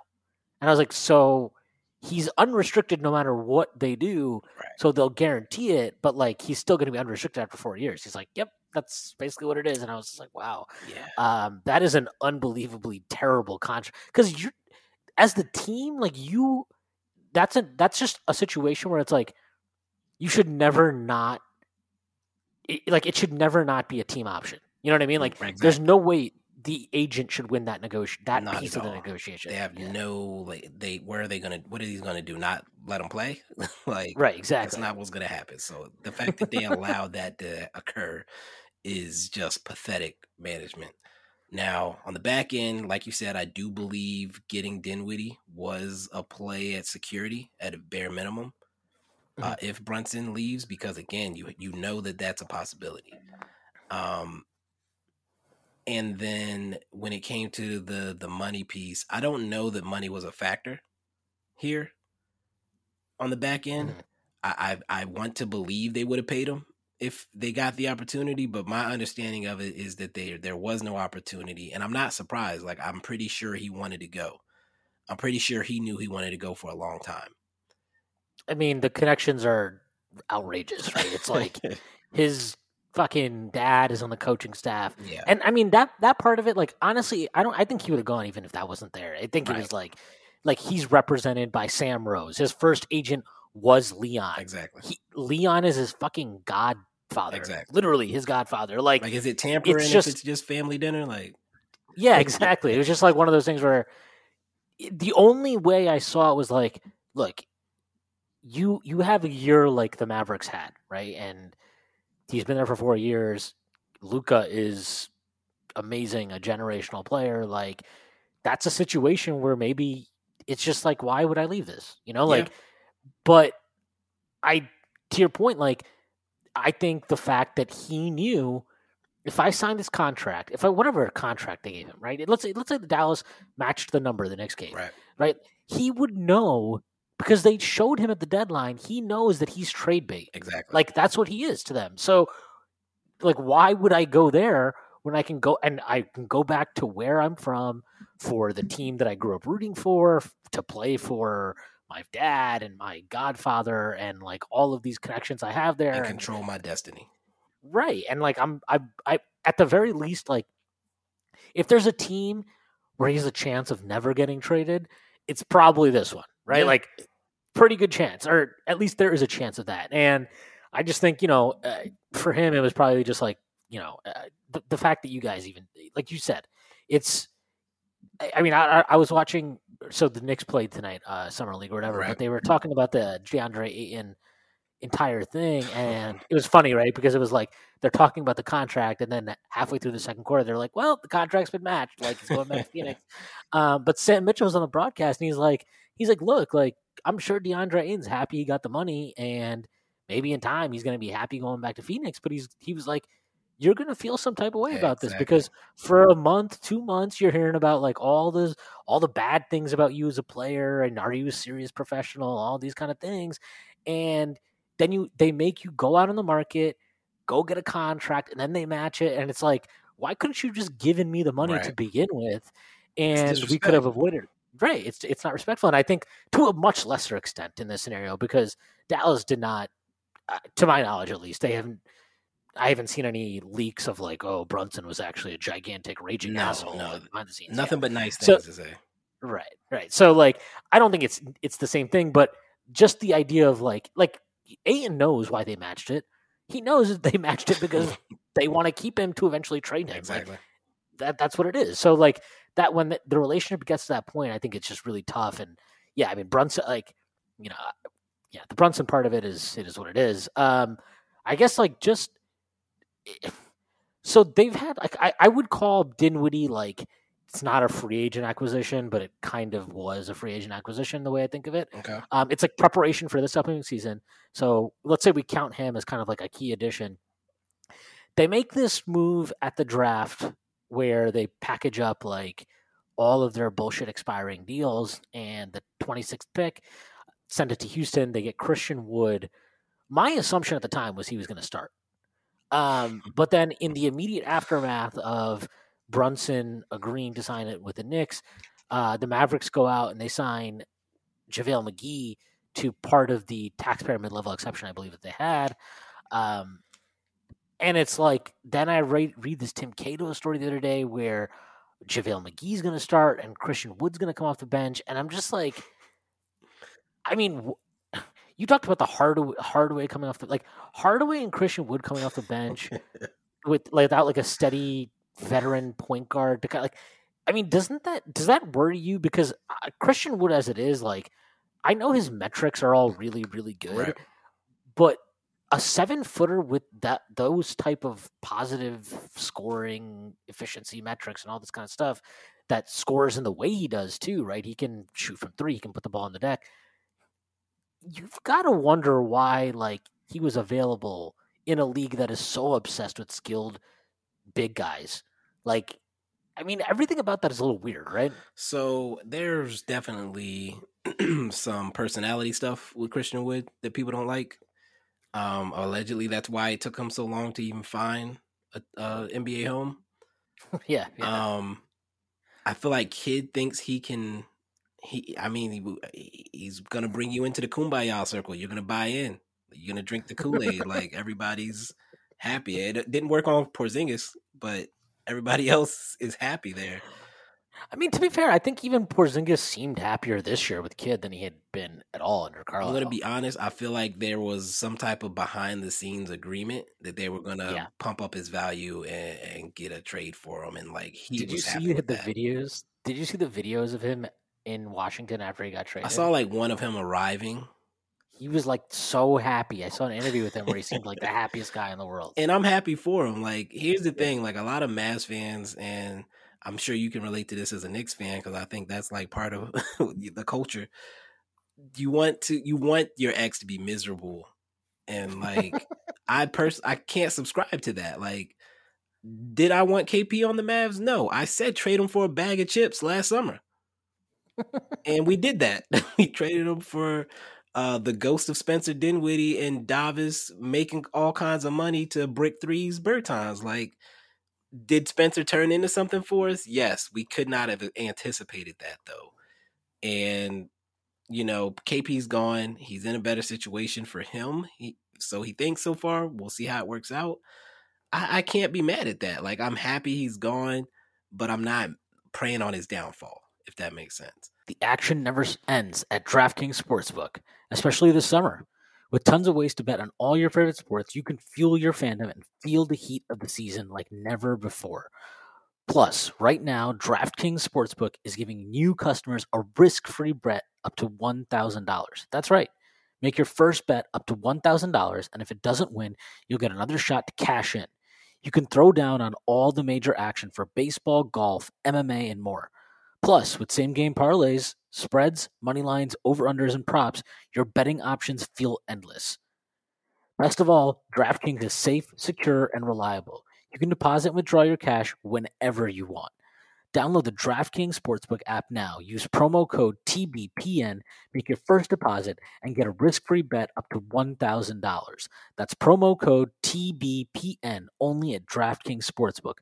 And I was like, so he's unrestricted no matter what they do. Right. So they'll guarantee it, but like he's still going to be unrestricted after four years. He's like, yep, that's basically what it is. And I was just like, wow, Yeah. um, that is an unbelievably terrible contract because you, as the team, like you, that's a that's just a situation where it's like you should never not, it, like it should never not be a team option. You know what I mean? Like Right, there's no way the agent should win that negotiation that Not piece of the negotiation. They have Yeah. no like they where are they gonna what are these gonna do? Not let them play? (laughs) like right, exactly. that's exactly. not what's gonna happen. So the fact that they allowed that to occur is just pathetic management. Now on the back end, like you said, I do believe getting Dinwiddie was a play at security at a bare minimum. Uh, if Brunson leaves, because again, you you know that that's a possibility. Um, and then when it came to the the money piece, I don't know that money was a factor here on the back end. Mhm. I, I I want to believe they would have paid him if they got the opportunity, but my understanding of it is that there there was no opportunity, and I'm not surprised. Like I'm pretty sure he wanted to go. I'm pretty sure he knew he wanted to go for a long time. I mean, the connections are outrageous, right? It's (laughs) like his fucking dad is on the coaching staff. yeah, And I mean that that part of it, like honestly, I don't I think he would have gone even if that wasn't there. I think it was like like he's represented by Sam Rose. His first agent was Leon. exactly. He, Leon is his fucking godfather. Exactly. Literally his godfather. Like, Like, is it tampering it's just- if it's just family dinner? Like, yeah, (laughs) exactly. It was just like one of those things where eh, the only way I saw it was like, look, you you have a year like the Mavericks had, right? And he's been there for four years. Luka is amazing, a generational player. Like that's a situation where maybe it's just like, why would I leave this? You know, like, but I, to your point, like, I think the fact that he knew if I signed this contract, if I whatever contract they gave him, right? Let's say let's say the Dallas matched the number the next game, right? right? He would know because they showed him at the deadline. He knows that he's trade bait. Exactly. Like that's what he is to them. So, like, why would I go there when I can go and I can go back to where I'm from for the team that I grew up rooting for to play for my dad and my godfather and like all of these connections I have there and and- control my destiny. right and like I'm I I at the very least like if there's a team where he has a chance of never getting traded, it's probably this one, right? Yeah. Like pretty good chance, or at least there is a chance of that. And I just think you know, uh, for him, it was probably just like you know, uh, the, the fact that you guys even like you said, it's. I I mean, I, I- was watching. So the Knicks played tonight, uh, summer league or whatever, Right. but they were talking about the DeAndre Ayton entire thing, (sighs) and it was funny, right? Because it was like they're talking about the contract, and then halfway through the second quarter, they're like, "Well, the contract's been matched, like it's going back to Phoenix." (laughs) Um, but Sam Mitchell was on the broadcast, and he's like, "He's like, look, like I'm sure DeAndre Ayton's happy he got the money, and maybe in time he's going to be happy going back to Phoenix." But he's he was like, "You're going to feel some type of way Yeah, about this exactly. because for a month, two months, you're hearing about like all the all the bad things about you as a player, and are you a serious professional, all these kind of things, and then you they make you go out on the market, go get a contract, and then they match it, and it's like, why couldn't you just given me the money to begin with, and we could have avoided. Right, it's it's not respectful, and I think to a much lesser extent in this scenario because Dallas did not, uh, to my knowledge at least, they haven't. I haven't seen any leaks of like, oh, Brunson was actually a gigantic raging No, asshole no. like, behind the scenes. Nothing but nice So- things to say. Right, right. So like I don't think it's it's the same thing, but just the idea of like like Ayton knows why they matched it. He knows that they matched it because (laughs) they want to keep him to eventually trade him. Like, Exactly. that that's what it is. So like that when the, the relationship gets to that point, I think it's just really tough. And yeah, I mean Brunson, like you know, yeah, the Brunson part of it is it is what it is. Um, I guess like just so they've had like I, I would call Dinwiddie like it's not a free agent acquisition, but it kind of was a free agent acquisition the way I think of it. Okay. Um, it's like preparation for this upcoming season. So let's say we count him as kind of like a key addition. They make this move at the draft where they package up like all of their bullshit expiring deals and the 26th pick, send it to Houston. They get Christian Wood. My assumption at the time was he was going to start. Um, but then in the immediate aftermath of Brunson agreeing to sign it with the Knicks, uh, the Mavericks go out and they sign JaVale McGee to part of the taxpayer mid level exception, I believe that they had. Um, and it's like, then I read, read this Tim Cato story the other day where JaVale McGee's going to start and Christian Wood's going to come off the bench. And I'm just like, I mean, (laughs) you talked about the Hardaway, Hardaway coming off the like Hardaway and Christian Wood coming off the bench (laughs) with like without like a steady veteran point guard to kind of like. I mean, doesn't that does that worry you? Because uh, Christian Wood, as it is, like I know his metrics are all really really good, Right. but a seven footer with that those type of positive scoring efficiency metrics and all this kind of stuff that scores in the way he does too, right? He can shoot from three, he can put the ball on the deck. You've got to wonder why like he was available in a league that is so obsessed with skilled big guys. Like I mean everything about that is a little weird, right? So there's definitely (clears throat) some personality stuff with Christian Wood that people don't like. Um, allegedly, that's why it took him so long to even find a, a NBA home. (laughs) yeah, yeah. Um, I feel like Kidd thinks he can. He, I mean, he, he's gonna bring you into the kumbaya circle. You're gonna buy in. You're gonna drink the Kool Aid. (laughs) like everybody's happy. It didn't work on Porzingis, but everybody (laughs) else is happy there. I mean, to be fair, I think even Porzingis seemed happier this year with Kidd than he had been at all under Carlisle. I'm gonna be honest. I feel like there was some type of behind the scenes agreement that they were gonna Yeah. pump up his value and, and get a trade for him, and like he Did you see the that. videos? Did you see the videos of him in Washington after he got traded? I saw like one of him arriving, he was like so happy. I saw an interview with him where he seemed like the happiest guy in the world. and I'm happy for him. Like, here's the thing: like a lot of Mavs fans, and I'm sure you can relate to this as a Knicks fan because I think that's like part of (laughs) the culture. You want to, you want your ex to be miserable, and like (laughs) I pers, I can't subscribe to that. Like, did I want KP on the Mavs? No, I said trade him for a bag of chips last summer, and we did that. (laughs) we traded him for uh, the ghost of Spencer Dinwiddie and Davis making all kinds of money to brick threes Bertans. Like, did Spencer turn into something for us? Yes, we could not have anticipated that though. And you know, KP's gone. He's in a better situation for him. He so he thinks so far. We'll see how it works out. I, I can't be mad at that. Like I'm happy he's gone, but I'm not praying on his downfall, if that makes sense. The action never ends at DraftKings Sportsbook, especially this summer. With tons of ways to bet on all your favorite sports, you can fuel your fandom and feel the heat of the season like never before. Plus, right now, DraftKings Sportsbook is giving new customers a risk free bet up to $1,000. That's right. Make your first bet up to $1,000, and if it doesn't win, you'll get another shot to cash in. You can throw down on all the major action for baseball, golf, MMA, and more. Plus, with same game parlays, spreads, money lines, over unders, and props, your betting options feel endless. Best of all, DraftKings is safe, secure, and reliable. You can deposit and withdraw your cash whenever you want. Download the DraftKings Sportsbook app now. Use promo code TBPN, make your first deposit, and get a risk free bet up to $1,000. That's promo code TBPN only at DraftKings Sportsbook.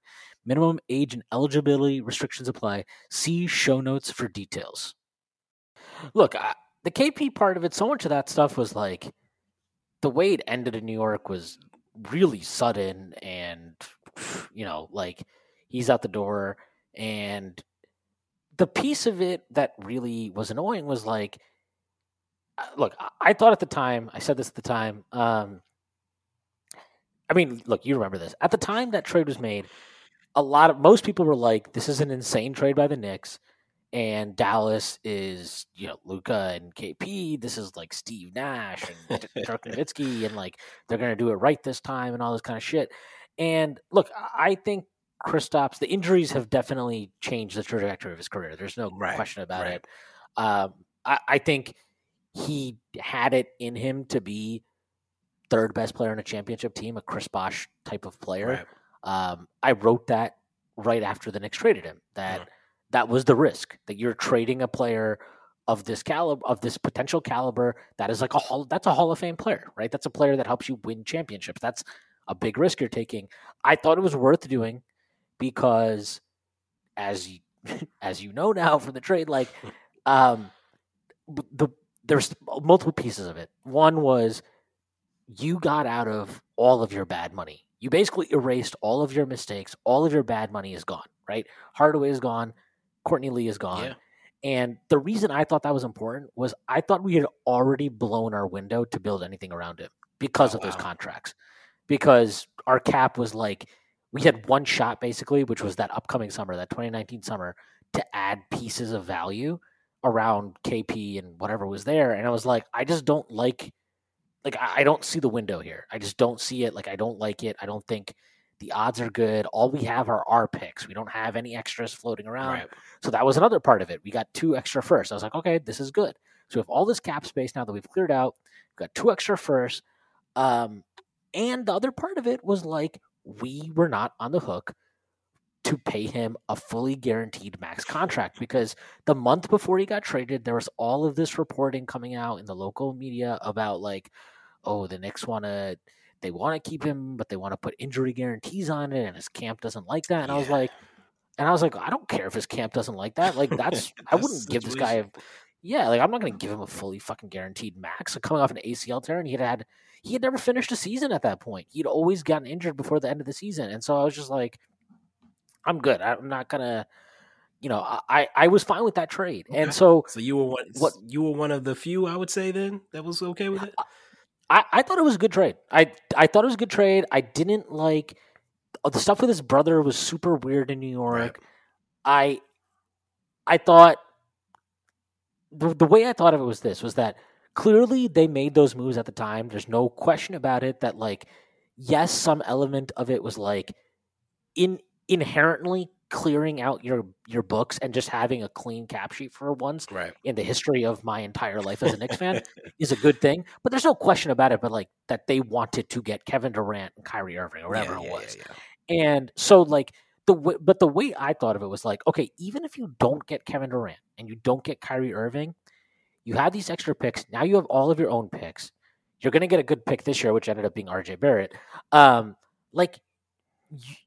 Minimum age and eligibility restrictions apply. See show notes for details. Look, I, the KP part of it, so much of that stuff was like the way it ended in New York was really sudden and, you know, like he's out the door. And the piece of it that really was annoying was like, uh, look, I, I thought at the time, I said this at the time, um, I mean, look, you remember this. At the time that trade was made, a lot of most people were like, "This is an insane trade by the Knicks." and Dallas is you know Luka and KP. This is like Steve Nash and (laughs) Dirk Nowitzki, and like they're gonna do it right this time and all this kind of shit. And look, I think Kristaps, the injuries have definitely changed the trajectory of his career. There's no right, question about right. it. Um, I, I think he had it in him to be third best player in a championship team, a Chris Bosh type of player. Right. Um, I wrote that right after the Knicks traded him. That that was the risk that you're trading a player of this caliber of this potential caliber that is like a hall that's a hall of fame player right? That's a player that helps you win championships. That's a big risk you're taking. I thought it was worth doing because as you, (laughs) as you know now from the trade like (laughs) um the there's multiple pieces of it. One was you got out of all of your bad money you basically erased all of your mistakes all of your bad money is gone right hardaway is gone Courtney Lee is gone. Yeah. And the reason I thought that was important was I thought we had already blown our window to build anything around him because oh, of wow. those contracts. Because our cap was like we had one shot basically, which was that upcoming summer, that 2019 summer, to add pieces of value around KP and whatever was there. And I was like, I just don't like like I don't see the window here. I just don't see it. Like I don't like it. I don't think the odds are good. All we have are our picks. We don't have any extras floating around. Right. So that was another part of it. We got two extra firsts. I was like, okay, this is good. So we have all this cap space now that we've cleared out. We've got two extra firsts. Um, and the other part of it was like we were not on the hook to pay him a fully guaranteed max contract because the month before he got traded, there was all of this reporting coming out in the local media about like, oh, the Knicks want to they want to keep him, but they want to put injury guarantees on it, and his camp doesn't like that. And yeah. I was like, and I was like, I don't care if his camp doesn't like that. Like (laughs) that's, I wouldn't give this guy, a, yeah, like I'm not going to give him a fully fucking guaranteed max. So coming off an ACL tear, and he had had, he had never finished a season at that point. He'd always gotten injured before the end of the season, and so I was just like, I'm good. I'm not gonna. You know, I, I was fine with that trade, okay. and so so you were one. What you were one of the few I would say then that was okay with it. I, I thought it was a good trade. I I thought it was a good trade. I didn't like uh, the stuff with his brother was super weird in New York. Right. I I thought the the way I thought of it was this was that clearly they made those moves at the time. There's no question about it that like yes, some element of it was like in inherently clearing out your your books and just having a clean cap sheet for once right. in the history of my entire life as a Knicks fan (laughs) is a good thing. But there's no question about it. But like that they wanted to get Kevin Durant and Kyrie Irving or whatever yeah, it was, yeah, yeah. and so like the w- but the way I thought of it was like okay, even if you don't get Kevin Durant and you don't get Kyrie Irving, you have these extra picks. Now you have all of your own picks. You're going to get a good pick this year, which ended up being RJ Barrett. Um, like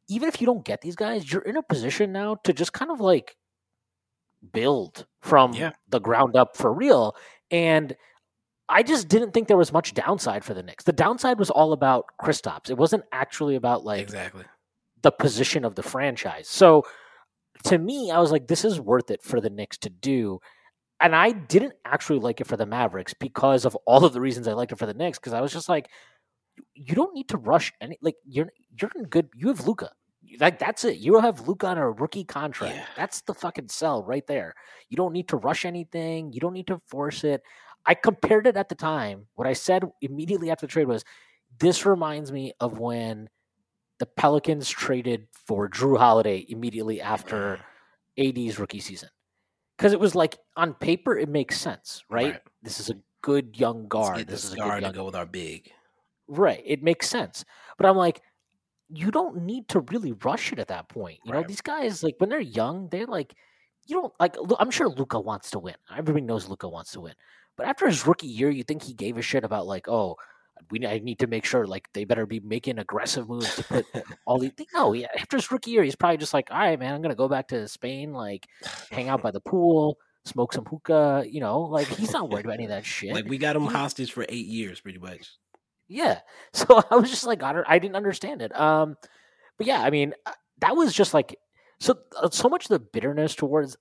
even if you don't get these guys, you're in a position now to just kind of like build from yeah. the ground up for real. And I just didn't think there was much downside for the Knicks. The downside was all about Kristaps. It wasn't actually about like exactly the position of the franchise. So to me, I was like, this is worth it for the Knicks to do. And I didn't actually like it for the Mavericks because of all of the reasons I liked it for the Knicks. Because I was just like, you don't need to rush any like you're you're in good you have Luka. Like that's it. You have Luka on a rookie contract. Yeah. That's the fucking sell right there. You don't need to rush anything. You don't need to force it. I compared it at the time. What I said immediately after the trade was this reminds me of when the Pelicans traded for Jrue Holiday immediately after (sighs) AD's rookie season. Because it was like on paper it makes sense, right? right. This is a good young guard. this is a guard good young... to go with our big. Right. It makes sense. But I'm like, you don't need to really rush it at that point. You right. know, these guys, like, when they're young, they're like, you don't, like, I'm sure Luka wants to win. Everybody knows Luka wants to win. But after his rookie year, you think he gave a shit about, like, oh, we I need to make sure, like, they better be making aggressive moves to put all these things. (laughs) No, yeah, after his rookie year, he's probably just like, all right, man, I'm going to go back to Spain, like, hang out by the pool smoke some hookah, you know, like he's not worried about any of that (laughs) shit. Like we got him hostage for eight years, pretty much. Yeah. (laughs) So I was just like, I, I didn't understand it. Um, but yeah, I mean, uh, that was just like so. Uh, so much of the bitterness towards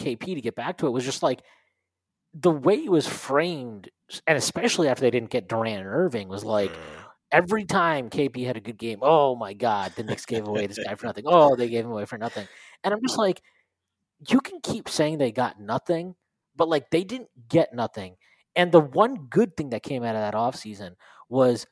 KP to get back to it was just like the way it was framed, and especially after they didn't get Durant and Irving, was like, mm. every time KP had a good game, oh my god, the Knicks gave away this guy for nothing. Oh, they gave him away for nothing. And I'm just like, you can keep saying they got nothing, but like they didn't get nothing. And the one good thing that came out of that offseason was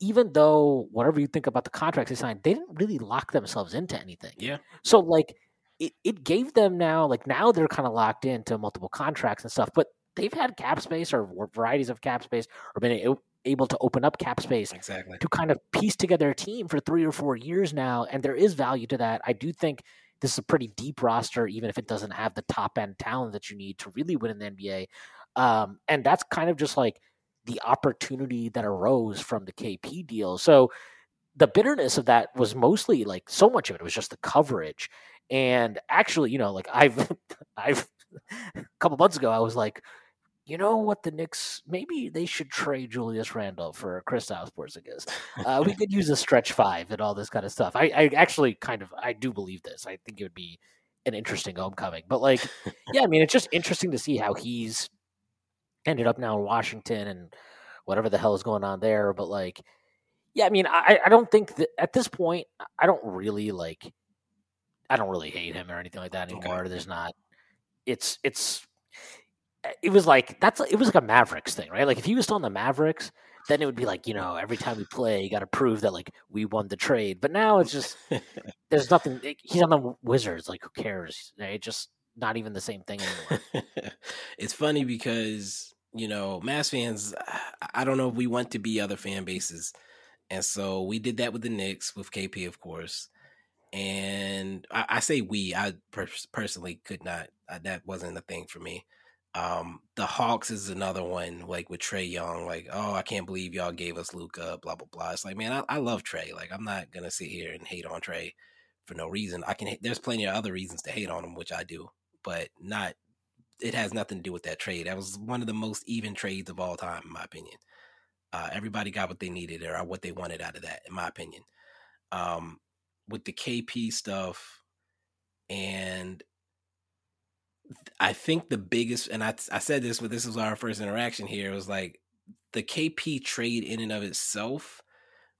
even though whatever you think about the contracts they signed, they didn't really lock themselves into anything. Yeah. So like it, it gave them now like now they're kind of locked into multiple contracts and stuff, but they've had cap space or varieties of cap space or been able to open up cap space exactly to kind of piece together a team for three or four years now, and there is value to that. I do think this is a pretty deep roster, even if it doesn't have the top end talent that you need to really win in the NBA. Um, and that's kind of just like the opportunity that arose from the KP deal. So the bitterness of that was mostly like so much of it was just the coverage. And actually, you know, like I've (laughs) I've a couple months ago I was like, you know what the Knicks maybe they should trade Julius Randle for Kristaps Porzingis. Uh, we could use a stretch five and all this kind of stuff. I, I actually kind of I do believe this. I think it would be an interesting homecoming. But like, yeah, I mean, it's just interesting to see how he's ended up now in Washington and whatever the hell is going on there. But like, yeah, I mean, I, I don't think that at this point, I don't really like, I don't really hate him or anything like that anymore. Okay. There's not, it's, it's, eh, it was like, that's, it was like a Mavericks thing, right? Like if he was still on the Mavericks, then it would be like, you know, every time we play, you got to prove that like we won the trade. But now it's just, (laughs) there's nothing, eh, he's on the Wizards. Like, who cares? It just, not even the same thing anymore. (laughs) it's funny because you know, Mavs fans, I don't know if we want to be other fan bases. And so we did that with the Knicks, with KP, of course. And I, I say we, I per- personally could not, uh, that wasn't a thing for me. Um, the Hawks is another one, like with Trae Young, like, oh, I can't believe y'all gave us Luka, blah, blah, blah. It's like, man, I, I love Trae. Like, I'm not going to sit here and hate on Trae for no reason. I can, there's plenty of other reasons to hate on him, which I do, but not it has nothing to do with that trade. That was one of the most even trades of all time, in my opinion. Uh, everybody got what they needed or what they wanted out of that, in my opinion. Um, with the KP stuff, and I think the biggest, and I, I said this, but this was our first interaction here, was like the KP trade in and of itself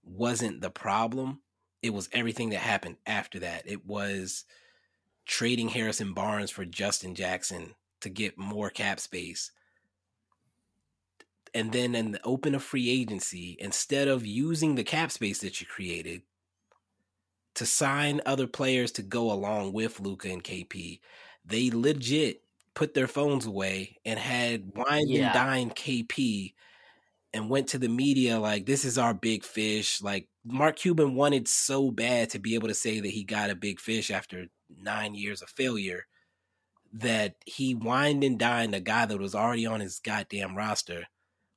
wasn't the problem. It was everything that happened after that. It was trading Harrison Barnes for Justin Jackson to get more cap space. And then in the open a free agency, instead of using the cap space that you created to sign other players to go along with Luka and KP, they legit put their phones away and had wine yeah. and dine KP and went to the media like this is our big fish. Like Mark Cuban wanted so bad to be able to say that he got a big fish after nine years of failure that he wined and dined a guy that was already on his goddamn roster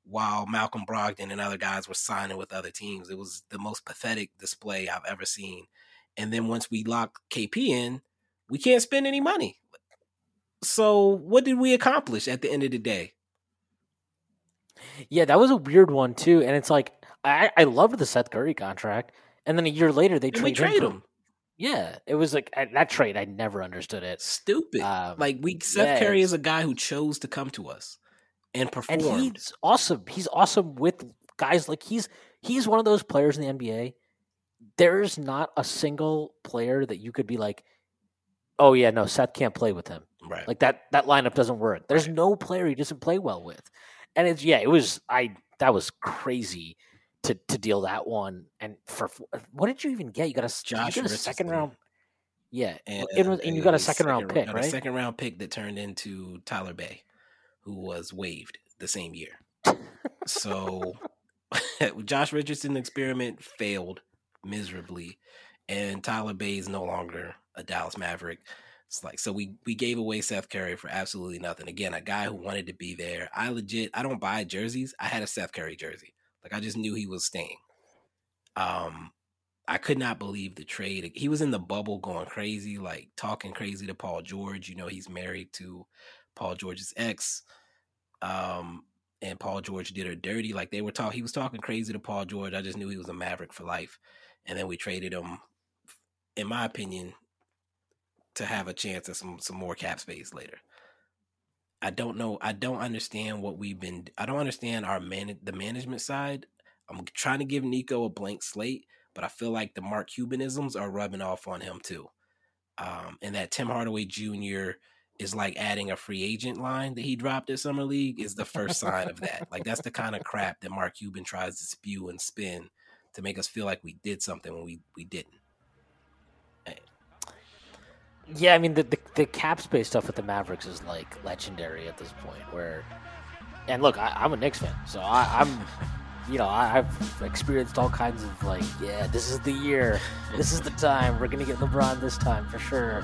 while Malcolm Brogdon and other guys were signing with other teams. It was the most pathetic display I've ever seen. And then once we lock KP in, we can't spend any money. So what did we accomplish at the end of the day? Yeah, that was a weird one too. And it's like I, I loved the Seth Curry contract. And then a year later they trade, trade him. him. Yeah, it was like that trade. I never understood it. Stupid. Um, like we, Seth yeah, Curry is a guy who chose to come to us and perform. And he's awesome. He's awesome with guys like he's he's one of those players in the NBA. There's not a single player that you could be like, oh yeah, no, Seth can't play with him. Right. Like that that lineup doesn't work. There's right. no player he doesn't play well with. And it's yeah, it was I that was crazy to to deal that one. And for uh, what did you even get? You got a, Josh you got a second round. Yeah, and, was, and you got a second, second round pick, right? A second round pick that turned into Tyler Bey, who was waived the same year. so, (laughs) Josh Richardson experiment failed miserably, and Tyler Bey is no longer a Dallas Maverick. It's like so we we gave away Seth Curry for absolutely nothing. Again, a guy who wanted to be there. I legit I don't buy jerseys. I had a Seth Curry jersey. Like I just knew he was staying. Um, I could not believe the trade. He was in the bubble going crazy, like talking crazy to Paul George. You know, he's married to Paul George's ex. Um, and Paul George did her dirty. Like they were talking, he was talking crazy to Paul George. I just knew he was a maverick for life. And then we traded him, in my opinion, to have a chance at some some more cap space later. I don't know. I don't understand what we've been. I don't understand our man the management side. I'm trying to give Nico a blank slate, but I feel like the Mark Cubanisms are rubbing off on him too. Um, and that Tim Hardaway Jr. is like adding a free agent line that he dropped at Summer League is the first sign of that. Like that's the kind of crap that Mark Cuban tries to spew and spin to make us feel like we did something when we we didn't. Yeah, I mean the, the, the cap space stuff with the Mavericks is like legendary at this point. Where, and look, I, am a Knicks fan, so I, am you know, I, have experienced all kinds of like, yeah, this is the year, this is the time, we're gonna get LeBron this time for sure.